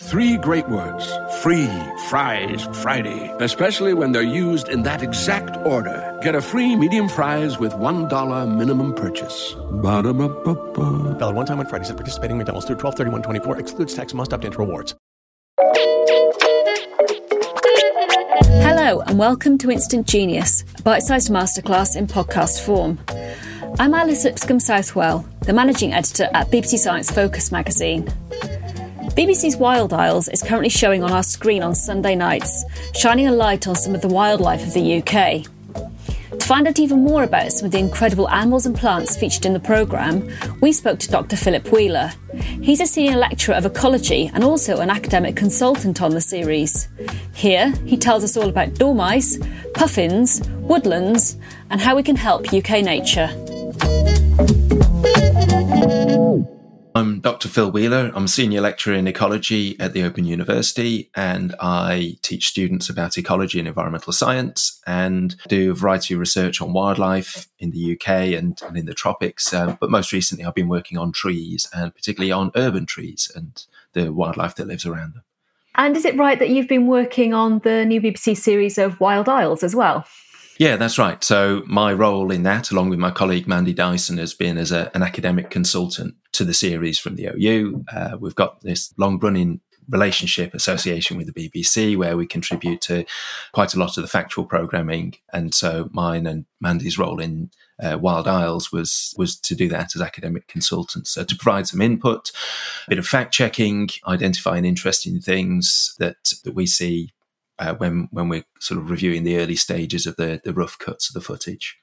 Three great words free fries Friday, especially when they're used in that exact order. Get a free medium fries with $1 minimum purchase. Ba-da-ba-ba-ba. Valid one time on Fridays at participating McDonald's through 12 24. Excludes tax, must opt into rewards. Hello, and welcome to Instant Genius, a bite sized masterclass in podcast form. I'm Alice Lipscombe Southwell, the managing editor at BBC Science Focus magazine. BBC's Wild Isles is currently showing on our screen on Sunday nights, shining a light on some of the wildlife of the UK. To find out even more about some of the incredible animals and plants featured in the programme, we spoke to Dr. Philip Wheeler. He's a senior lecturer of ecology and also an academic consultant on the series. Here, he tells us all about dormice, puffins, woodlands, and how we can help UK nature. I'm Dr. Phil Wheeler. I'm a senior lecturer in ecology at the Open University, and I teach students about ecology and environmental science and do a variety of research on wildlife in the UK and, and in the tropics. Um, but most recently, I've been working on trees and particularly on urban trees and the wildlife that lives around them. And is it right that you've been working on the new BBC series of Wild Isles as well? Yeah, that's right. So my role in that, along with my colleague Mandy Dyson, has been as a, an academic consultant to the series from the OU. Uh, we've got this long-running relationship association with the BBC where we contribute to quite a lot of the factual programming, and so mine and Mandy's role in uh, Wild Isles was was to do that as academic consultants. So to provide some input, a bit of fact checking, identifying interesting things that that we see uh, when when we're sort of reviewing the early stages of the the rough cuts of the footage.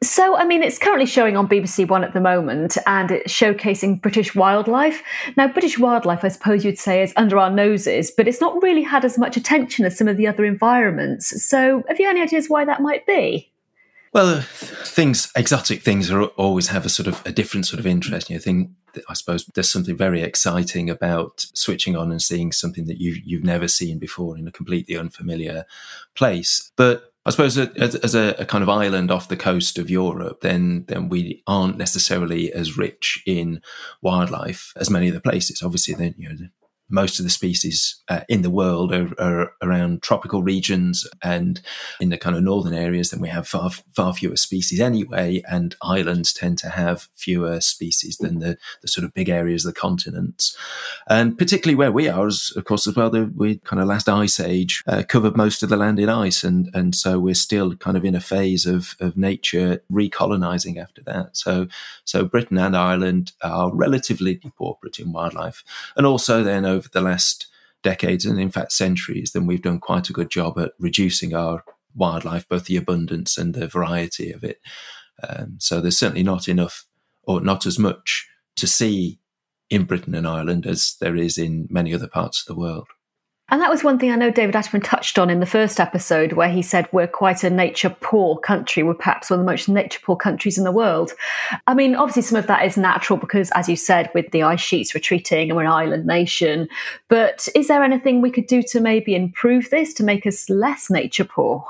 So, I mean, it's currently showing on BBC One at the moment and it's showcasing British wildlife. Now, British wildlife, I suppose you'd say, is under our noses, but it's not really had as much attention as some of the other environments. So, have you any ideas why that might be? Well, uh, things, exotic things are always have a sort of a different sort of interest. You know, think, I suppose there's something very exciting about switching on and seeing something that you've, you've never seen before in a completely unfamiliar place. But I suppose as, as a, a, kind of island off the coast of Europe, then then we aren't necessarily as rich in wildlife as many of the places. Obviously, then you know most of the species uh, in the world are, are, around tropical regions and in the kind of northern areas then we have far far fewer species anyway and islands tend to have fewer species than the, the sort of big areas of the continents. And particularly where we are as, of course as well the we kind of last ice age uh, covered most of the land in ice and and so we're still kind of in a phase of of nature recolonizing after that. So so Britain and Ireland are relatively depauperate in wildlife. And also then over the last decades and in fact centuries, then we've done quite a good job at reducing our wildlife, both the abundance and the variety of it. Um, so there's certainly not enough or not as much to see in Britain and Ireland as there is in many other parts of the world. And that was one thing I know David Attenborough touched on in the first episode, where he said we're quite a nature poor country. We're perhaps one of the most nature poor countries in the world. I mean, obviously, some of that is natural because, as you said, with the ice sheets retreating and we're an island nation. But is there anything we could do to maybe improve this to make us less nature poor?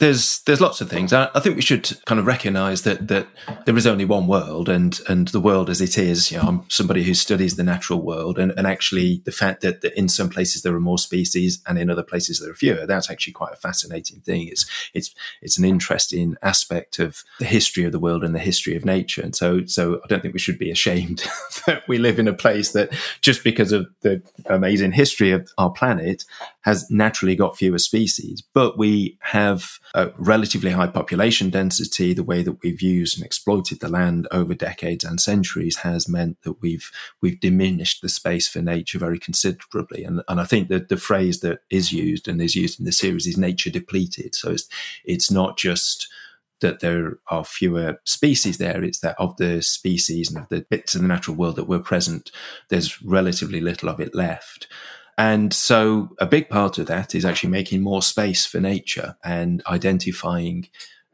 There's there's lots of things. I, I think we should kind of recognise that that there is only one world, and and the world as it is. You know, I'm somebody who studies the natural world, and, and actually the fact that, that in some places there are more species, and in other places there are fewer. That's actually quite a fascinating thing. It's it's it's an interesting aspect of the history of the world and the history of nature. And so so I don't think we should be ashamed that we live in a place that just because of the amazing history of our planet has naturally got fewer species, but we have a relatively high population density, the way that we've used and exploited the land over decades and centuries has meant that we've we've diminished the space for nature very considerably. And and I think that the phrase that is used and is used in the series is nature depleted. So it's it's not just that there are fewer species there. It's that of the species and of the bits of the natural world that were present, there's relatively little of it left. And so a big part of that is actually making more space for nature and identifying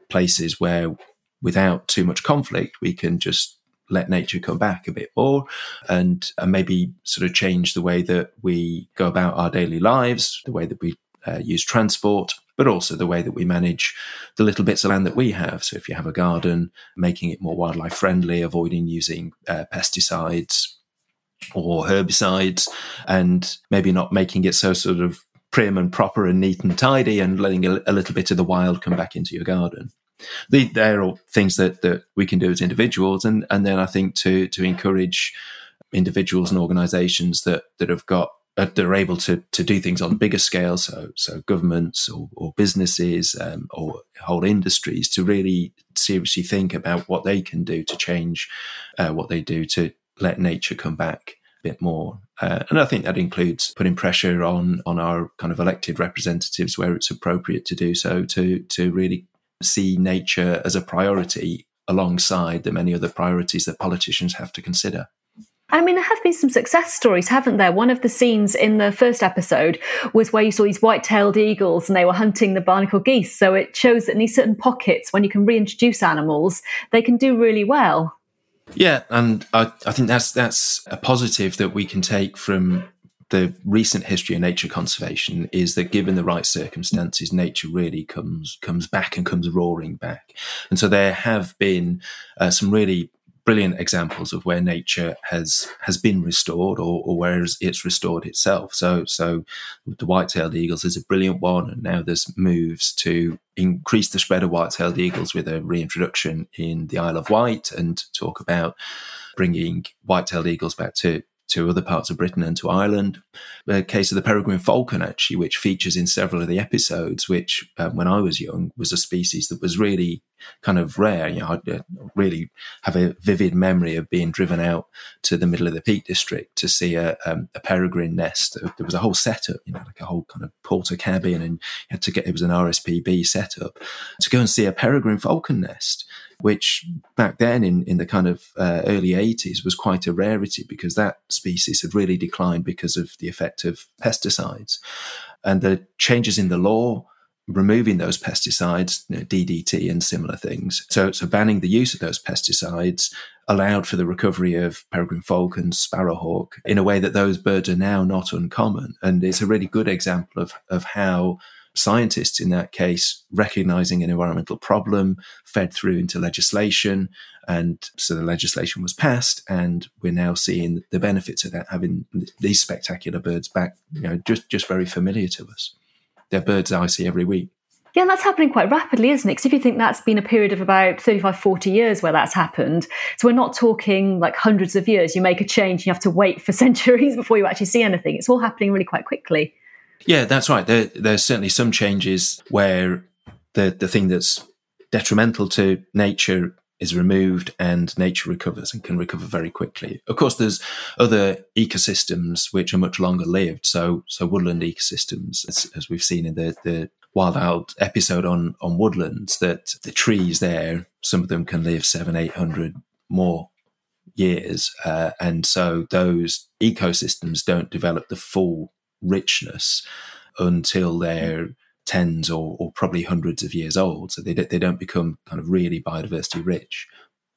places where without too much conflict, we can just let nature come back a bit more and, and maybe sort of change the way that we go about our daily lives, the way that we uh, use transport, but also the way that we manage the little bits of land that we have. So if you have a garden, making it more wildlife friendly, avoiding using uh, pesticides, or herbicides and maybe not making it so sort of prim and proper and neat and tidy and letting a, a little bit of the wild come back into your garden. The, they're all things that, that we can do as individuals. And, and then I think to, to encourage individuals and organizations that, that have got uh, that are able to to do things on bigger scale, so so governments or, or businesses um, or whole industries to really seriously think about what they can do to change uh, what they do to let nature come back a bit more. Uh, and I think that includes putting pressure on on our kind of elected representatives where it's appropriate to do so to to really see nature as a priority alongside the many other priorities that politicians have to consider. I mean, there have been some success stories, haven't there? One of the scenes in the first episode was where you saw these white tailed eagles and they were hunting the barnacle geese. So it shows that in these certain pockets, when you can reintroduce animals, they can do really well. Yeah, and I, I think that's that's a positive that we can take from the recent history of nature conservation is that given the right circumstances, nature really comes comes back and comes roaring back. And so there have been uh, some really brilliant examples of where nature has has been restored or, or where it's restored itself. So so the white-tailed eagles is a brilliant one, and now there's moves to increase the spread of white-tailed eagles with a reintroduction in the Isle of Wight and talk about bringing white-tailed eagles back to to other parts of Britain and to Ireland. The case of the peregrine falcon, actually, which features in several of the episodes, which um, when I was young was a species that was really kind of rare. You know, I uh, really have a vivid memory of being driven out to the middle of the Peak District to see a, um, a peregrine nest. There was a whole setup, you know, like a whole kind of porter Portakabin, and you had to get it was an RSPB setup to go and see a peregrine falcon nest which back then in, in the kind of uh, early 80s was quite a rarity because that species had really declined because of the effect of pesticides. And the changes in the law removing those pesticides, you know, DDT and similar things. So, so banning the use of those pesticides allowed for the recovery of peregrine falcon, sparrowhawk in a way that those birds are now not uncommon. And it's a really good example of, of how scientists in that case recognizing an environmental problem fed through into legislation and so the legislation was passed and we're now seeing the benefits of that having these spectacular birds back you know just just very familiar to us they're birds i see every week yeah, and that's happening quite rapidly, isn't it? Because if you think that's been a period of about 35, 40 years where that's happened, so we're not talking like hundreds of years. You make a change, you have to wait for centuries before you actually see anything. It's all happening really quite quickly. Yeah, that's right. There, there's certainly some changes where the the thing that's detrimental to nature is removed and nature recovers and can recover very quickly. Of course, there's other ecosystems which are much longer lived. So, so woodland ecosystems, as, as we've seen in the, the Wild Isles episode on, on woodlands, that the trees there, some of them can live seven, eight hundred more years. Uh, and so those ecosystems don't develop the full richness until they're tens or, or probably hundreds of years old. So they, they don't become kind of really biodiversity rich.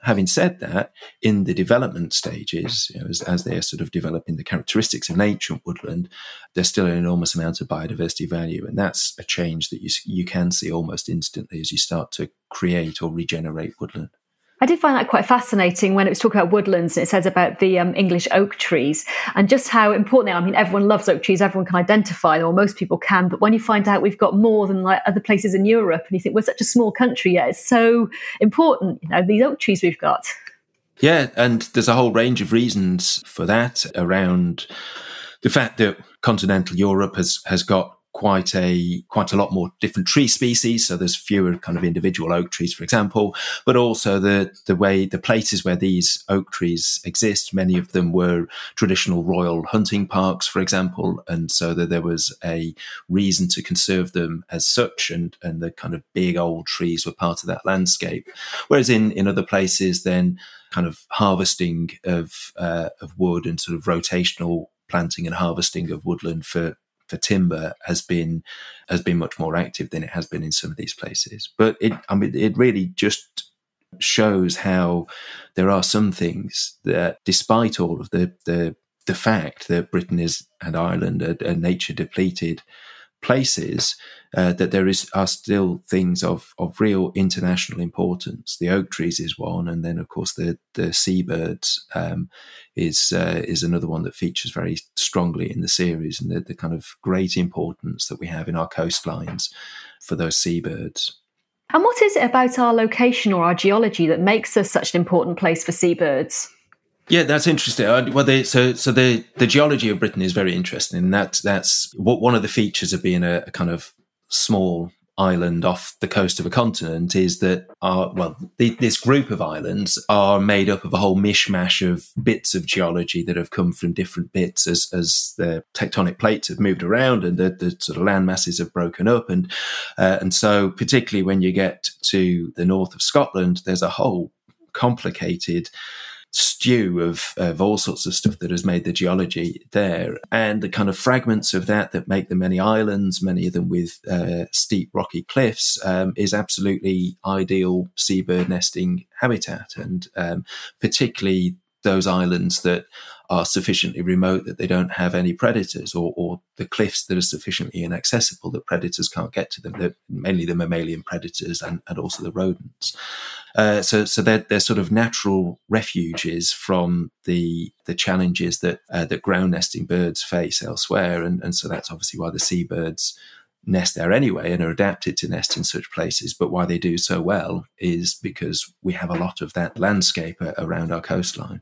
Having said that, in the development stages, you know, as, as, they are sort of developing the characteristics of an ancient woodland, there's still an enormous amount of biodiversity value, and that's a change that you you can see almost instantly as you start to create or regenerate woodland. I did find that quite fascinating when it was talking about woodlands and it says about the um, English oak trees and just how important they are. I mean, everyone loves oak trees, everyone can identify them, or most people can. But when you find out we've got more than like other places in Europe and you think we're such a small country, yeah, it's so important, you know, these oak trees we've got. Yeah, and there's a whole range of reasons for that around the fact that continental Europe has, has got quite a quite a lot more different tree species. So there's fewer kind of individual oak trees, for example, but also the the way the places where these oak trees exist. Many of them were traditional royal hunting parks, for example, and so that there was a reason to conserve them as such. And and the kind of big old trees were part of that landscape. Whereas in in other places, then kind of harvesting of uh, of wood and sort of rotational planting and harvesting of woodland for for timber has been has been much more active than it has been in some of these places. But it, I mean, it really just shows how there are some things that, despite all of the the, the fact that Britain is and Ireland are, are nature depleted places uh, that there is are still things of of real international importance. The oak trees is one, and then of course the the seabirds um, is uh, is another one that features very strongly in the series, and the, the kind of great importance that we have in our coastlines for those seabirds. And what is it about our location or our geology that makes us such an important place for seabirds? Yeah, that's interesting. Well, they, so so the the geology of Britain is very interesting, and that's that's what one of the features of being a, a kind of small island off the coast of a continent is that our well this group of islands are made up of a whole mishmash of bits of geology that have come from different bits as as the tectonic plates have moved around and the, the sort of land masses have broken up. And uh, and so particularly when you get to the north of Scotland there's a whole complicated stew of, of all sorts of stuff that has made the geology there and the kind of fragments of that that make the many islands, many of them with uh, steep rocky cliffs, um, is absolutely ideal seabird nesting habitat. And um, particularly those islands that are sufficiently remote that they don't have any predators or, or the cliffs that are sufficiently inaccessible that predators can't get to them. They're mainly the mammalian predators and, and also the rodents. Uh, so, so they're, they're sort of natural refuges from the the challenges that uh, that ground nesting birds face elsewhere, and, and so that's obviously why the seabirds nest there anyway and are adapted to nest in such places. But why they do so well is because we have a lot of that landscape around our coastline.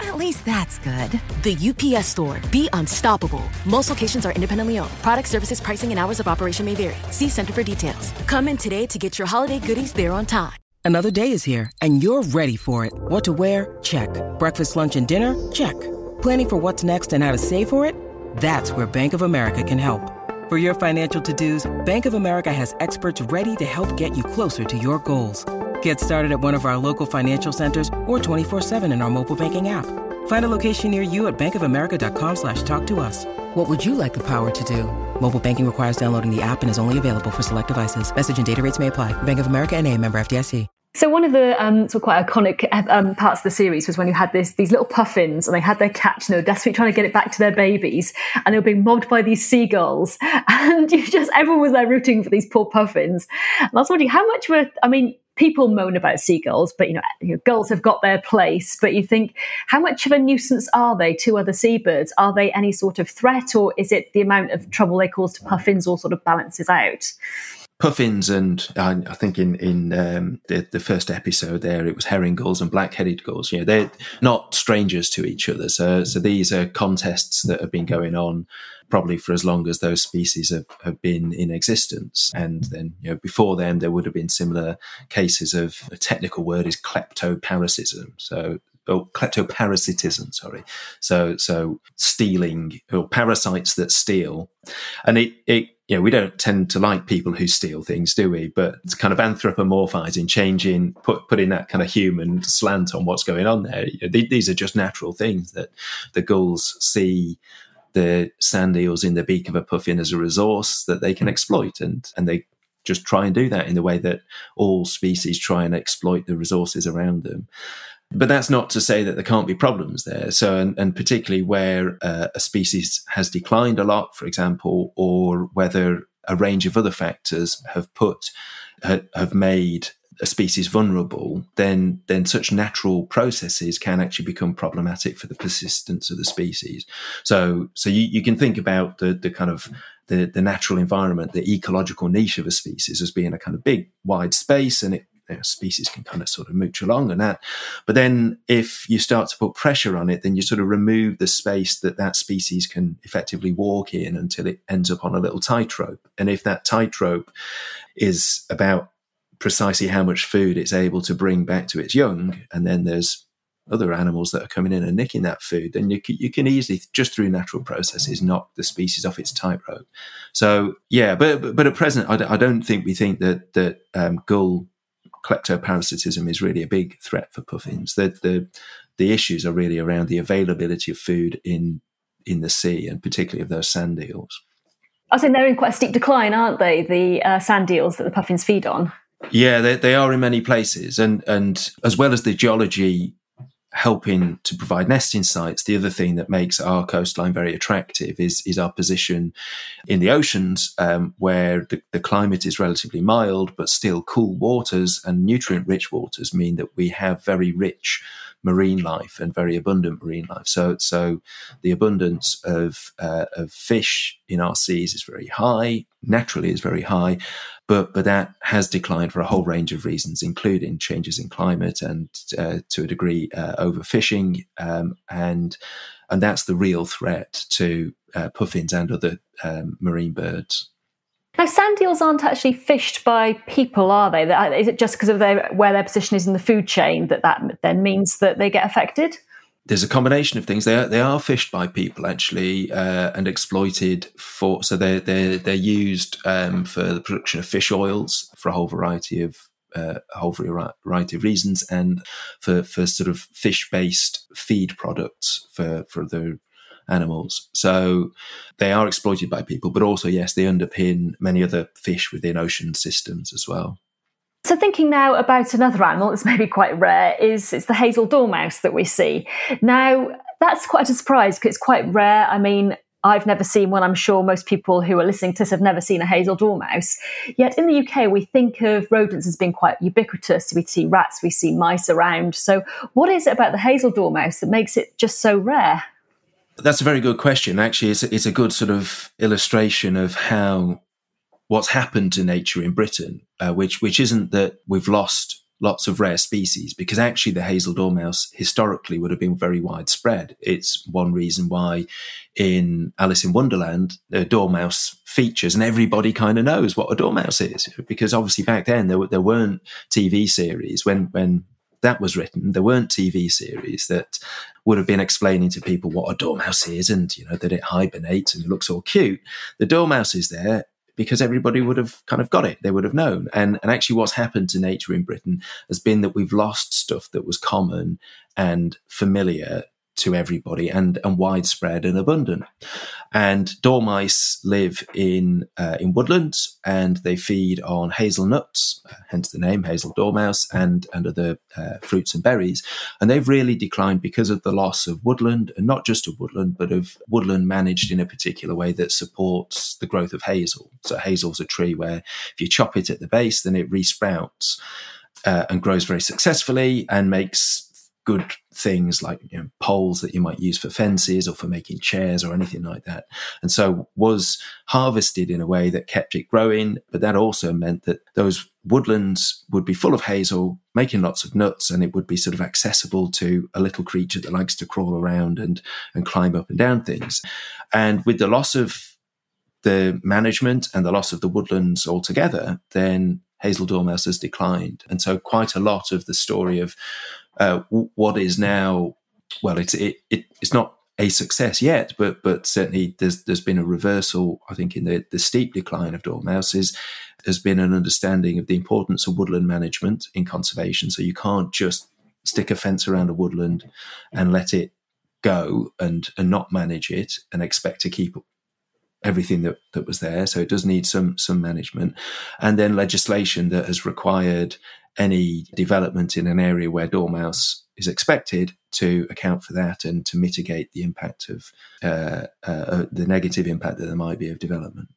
At least that's good. The UPS store. Be unstoppable. Most locations are independently owned. Product services, pricing, and hours of operation may vary. See Center for details. Come in today to get your holiday goodies there on time. Another day is here, and you're ready for it. What to wear? Check. Breakfast, lunch, and dinner? Check. Planning for what's next and how to save for it? That's where Bank of America can help. For your financial to-dos, Bank of America has experts ready to help get you closer to your goals. Get started at one of our local financial centers or 24-7 in our mobile banking app. Find a location near you at bankofamerica.com slash talk to us. What would you like the power to do? Mobile banking requires downloading the app and is only available for select devices. Message and data rates may apply. Bank of America and a member FDIC. So one of the um, sort of quite iconic um, parts of the series was when you had this these little puffins and they had their catch and they were desperately trying to get it back to their babies and they were being mobbed by these seagulls and you just everyone was there rooting for these poor puffins. And I was wondering how much were I mean people moan about seagulls, but you know, you know, gulls have got their place. But you think, how much of a nuisance are they to other seabirds? Are they any sort of threat, or is it the amount of trouble they cause to puffins all sort of balances out? Puffins and I, I think in in um, the the first episode there it was herring gulls and black headed gulls. You know they're not strangers to each other. So so these are contests that have been going on probably for as long as those species have, have been in existence. And then you know before then there would have been similar cases of a technical word is kleptoparasitism. So or kleptoparasitism, sorry. So, so stealing or parasites that steal. And it, it, you know, we don't tend to like people who steal things, do we? But it's kind of anthropomorphizing, changing, put, putting that kind of human slant on what's going on there. You know, these are just natural things that the gulls see the sand eels in the beak of a puffin as a resource that they can exploit and, and they just try and do that in the way that all species try and exploit the resources around them. But that's not to say that there can't be problems there. So, and, and particularly where uh, a species has declined a lot, for example, or whether a range of other factors have put have made a species vulnerable, then then such natural processes can actually become problematic for the persistence of the species. So so you, you can think about the the kind of the, the natural environment, the ecological niche of a species as being a kind of big wide space and it you know, species can kind of sort of mooch along and that. But then if you start to put pressure on it, then you sort of remove the space that that species can effectively walk in until it ends up on a little tightrope. And if that tightrope is about precisely how much food it's able to bring back to its young, and then there's other animals that are coming in and nicking that food, then you you can easily just through natural processes knock the species off its tightrope. So yeah, but but at present, I, I don't think we think that that um, gull kleptoparasitism is really a big threat for puffins. The the the issues are really around the availability of food in in the sea, and particularly of those sand eels. I think they're in quite a steep decline, aren't they? The uh, sand eels that the puffins feed on. Yeah, they, they are in many places, and and as well as the geology helping to provide nesting sites, the other thing that makes our coastline very attractive is is our position in the oceans, um, where the, the, climate is relatively mild, but still cool waters and nutrient rich waters mean that we have very rich marine life and very abundant marine life. So, so the abundance of uh, of fish in our seas is very high. Naturally, is very high, but but that has declined for a whole range of reasons, including changes in climate and uh, to a degree uh, overfishing, um, and and that's the real threat to uh, puffins and other um, marine birds. Now, sand eels aren't actually fished by people, are they? Is it just because of their, where their position is in the food chain that that then means that they get affected? There's a combination of things. They are, they are fished by people actually uh, and exploited for. So they're they're they're used um, for the production of fish oils for a whole variety of uh, a whole variety of reasons, and for for sort of fish based feed products for for the animals. So they are exploited by people, but also, yes, they underpin many other fish within ocean systems as well. So, thinking now about another animal that's maybe quite rare is it's the hazel dormouse that we see. Now, that's quite a surprise because it's quite rare. I mean, I've never seen one. I'm sure most people who are listening to this have never seen a hazel dormouse. Yet in the UK, we think of rodents as being quite ubiquitous. We see rats, we see mice around. So, what is it about the hazel dormouse that makes it just so rare? That's a very good question. Actually, it's a, it's a good sort of illustration of how what's happened to nature in Britain, uh, which which isn't that we've lost lots of rare species, because actually the hazel dormouse historically would have been very widespread. It's one reason why in Alice in Wonderland, the dormouse features, and everybody kind of knows what a dormouse is, because obviously back then there, there weren't TV series when when that was written, there weren't TV series that would have been explaining to people what a dormouse is and, you know, that it hibernates and it looks all cute. The dormouse is there because everybody would have kind of got it. They would have known. And, and actually what's happened to nature in Britain has been that we've lost stuff that was common and familiar to everybody and, and widespread and abundant. And dormice live in uh, in woodlands and they feed on hazelnuts, uh, hence the name hazel dormouse, and and other uh, fruits and berries. And they've really declined because of the loss of woodland, and not just of woodland, but of woodland managed in a particular way that supports the growth of hazel. So hazel's a tree where if you chop it at the base, then it resprouts. Uh, and grows very successfully and makes good things like you know, poles that you might use for fences or for making chairs or anything like that. And so was harvested in a way that kept it growing, but that also meant that those woodlands would be full of hazel, making lots of nuts, and it would be sort of accessible to a little creature that likes to crawl around and, and climb up and down things. And with the loss of the management and the loss of the woodlands altogether, then hazel dormouse has declined. And so quite a lot of the story of uh, what is now, well, it's it, it it's not a success yet, but but certainly there's there's been a reversal. I think in the the steep decline of dormouses has been an understanding of the importance of woodland management in conservation. So you can't just stick a fence around a woodland and let it go and and not manage it and expect to keep everything that, that was there. So it does need some some management, and then legislation that has required any development in an area where dormouse is expected to account for that and to mitigate the impact of uh, uh, the negative impact that there might be of development.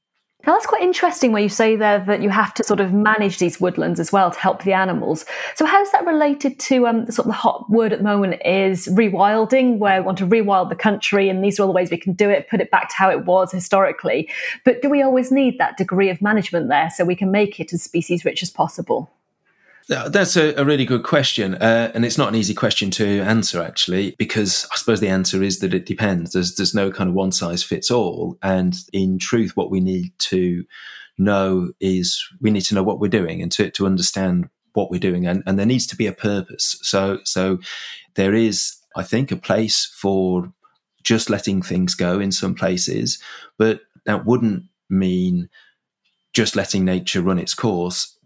Now, that's quite interesting where you say there that you have to sort of manage these woodlands as well to help the animals. So, how is that related to um, sort of the hot word at the moment is rewilding, where we want to rewild the country, and these are all the ways we can do it, put it back to how it was historically. But do we always need that degree of management there so we can make it as species rich as possible? That's a, a, really good question. Uh, and it's not an easy question to answer, actually, because I suppose the answer is that it depends. There's, there's no kind of one size fits all. And in truth, what we need to know is we need to know what we're doing and to, to understand what we're doing. And, and there needs to be a purpose. So, so there is, I think, a place for just letting things go in some places, but that wouldn't mean just letting nature run its course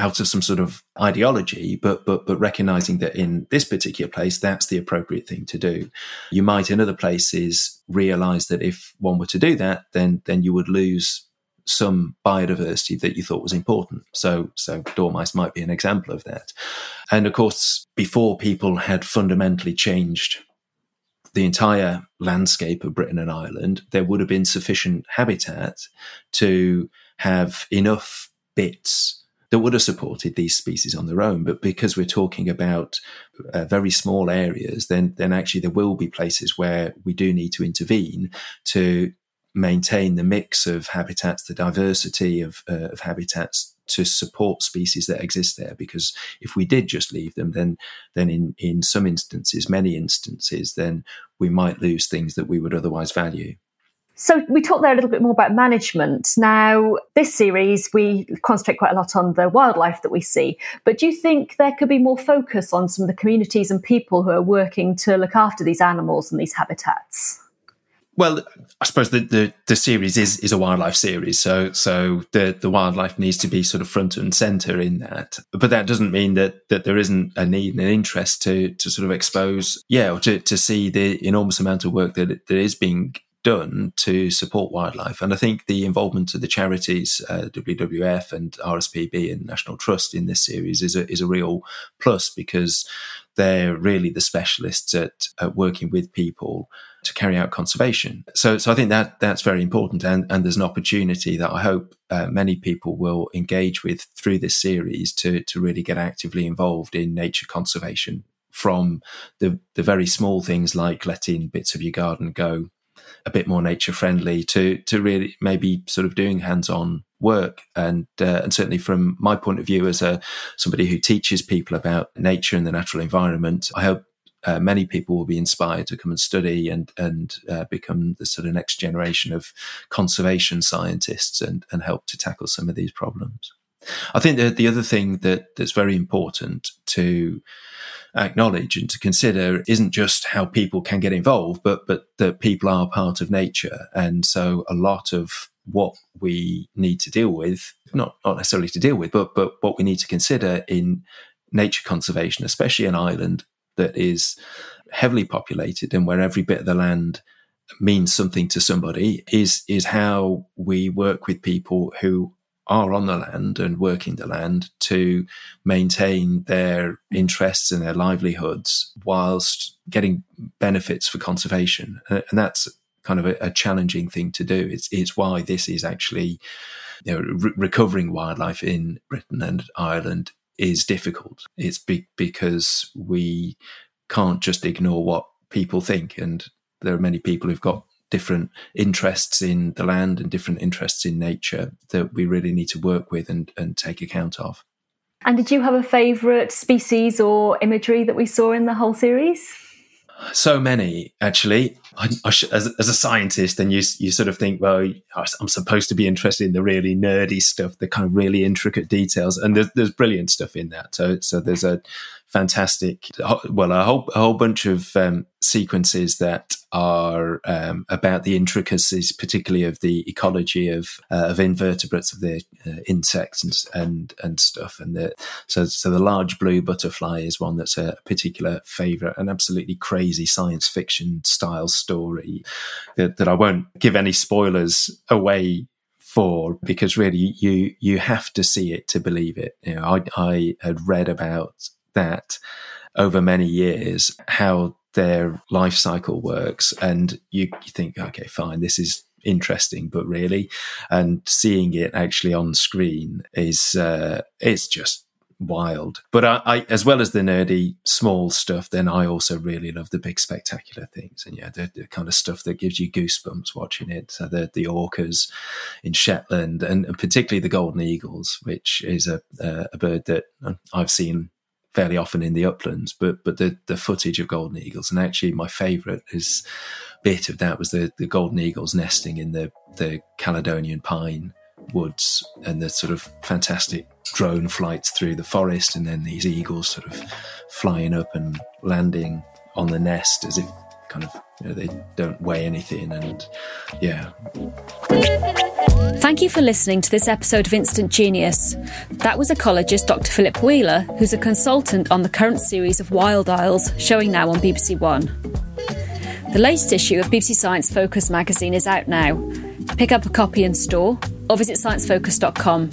out of some sort of ideology, but but but recognizing that in this particular place, that's the appropriate thing to do. You might in other places realize that if one were to do that, then then you would lose some biodiversity that you thought was important. So so dormice might be an example of that. And of course, before people had fundamentally changed the entire landscape of Britain and Ireland, there would have been sufficient habitat to have enough bits that would have supported these species on their own. But because we're talking about uh, very small areas, then then actually there will be places where we do need to intervene to maintain the mix of habitats, the diversity of, uh, of habitats to support species that exist there. Because if we did just leave them, then then in in some instances, many instances, then we might lose things that we would otherwise value. So we talked there a little bit more about management. Now, this series, we concentrate quite a lot on the wildlife that we see. But do you think there could be more focus on some of the communities and people who are working to look after these animals and these habitats? Well, I suppose the, the, the, series is is a wildlife series, so so the, the wildlife needs to be sort of front and center in that. But that doesn't mean that that there isn't a need and an interest to to sort of expose, yeah, or to, to see the enormous amount of work that that is being done to support wildlife. And I think the involvement of the charities, uh, WWF and RSPB and National Trust in this series is a, is a real plus because they're really the specialists at, at working with people to carry out conservation. So, so I think that that's very important, and, and there's an opportunity that I hope uh, many people will engage with through this series to to really get actively involved in nature conservation. From the the very small things like letting bits of your garden go a bit more nature friendly to to really maybe sort of doing hands on work and uh, and certainly from my point of view as a somebody who teaches people about nature and the natural environment I hope uh, many people will be inspired to come and study and and uh, become the sort of next generation of conservation scientists and and help to tackle some of these problems. I think that the other thing that that's very important to acknowledge and to consider isn't just how people can get involved, but but that people are part of nature, and so a lot of what we need to deal with, not not necessarily to deal with, but but what we need to consider in nature conservation, especially an island that is heavily populated and where every bit of the land means something to somebody, is is how we work with people who are on the land and working the land to maintain their interests and their livelihoods whilst getting benefits for conservation. And that's kind of a, a challenging thing to do. It's, it's why this is actually, you know, re- recovering wildlife in Britain and Ireland is difficult. It's be- because we can't just ignore what people think. And there are many people who've got different interests in the land and different interests in nature that we really need to work with and, and take account of. And did you have a favourite species or imagery that we saw in the whole series? So many, actually. I, I sh- as, as, a scientist, and you you sort of think, well, I'm supposed to be interested in the really nerdy stuff, the kind of really intricate details, and there's, there's brilliant stuff in that. So so there's a fantastic. Well, a whole a whole bunch of um, sequences that are um, about the intricacies, particularly of the ecology of uh, of invertebrates, of the uh, insects and and and stuff. And the, so so the large blue butterfly is one that's a particular favourite, an absolutely crazy science fiction style story that, that I won't give any spoilers away for because really you you have to see it to believe it. You know, I I had read about that over many years how their life cycle works. And you, you think okay fine this is interesting but really and seeing it actually on screen is uh, it's just wild. But I, I, as well as the nerdy small stuff then i also really love the big spectacular things. And yeah the, the kind of stuff that gives you goosebumps watching it. So the the orcas in shetland and, particularly the golden eagles which is a, a bird that i've seen fairly often in the uplands, but but the the footage of golden eagles, and actually my favourite is bit of that was the the golden eagles nesting in the the Caledonian pine woods, and the sort of fantastic drone flights through the forest, and then these eagles sort of flying up and landing on the nest as if kind of you know, they don't weigh anything, and yeah. Thank you for listening to this episode of Instant Genius. That was ecologist Dr. Philip Wheeler, who's a consultant on the current series of Wild Isles, showing now on BBC One. The latest issue of BBC Science Focus magazine is out now. Pick up a copy in store or visit sciencefocus.com.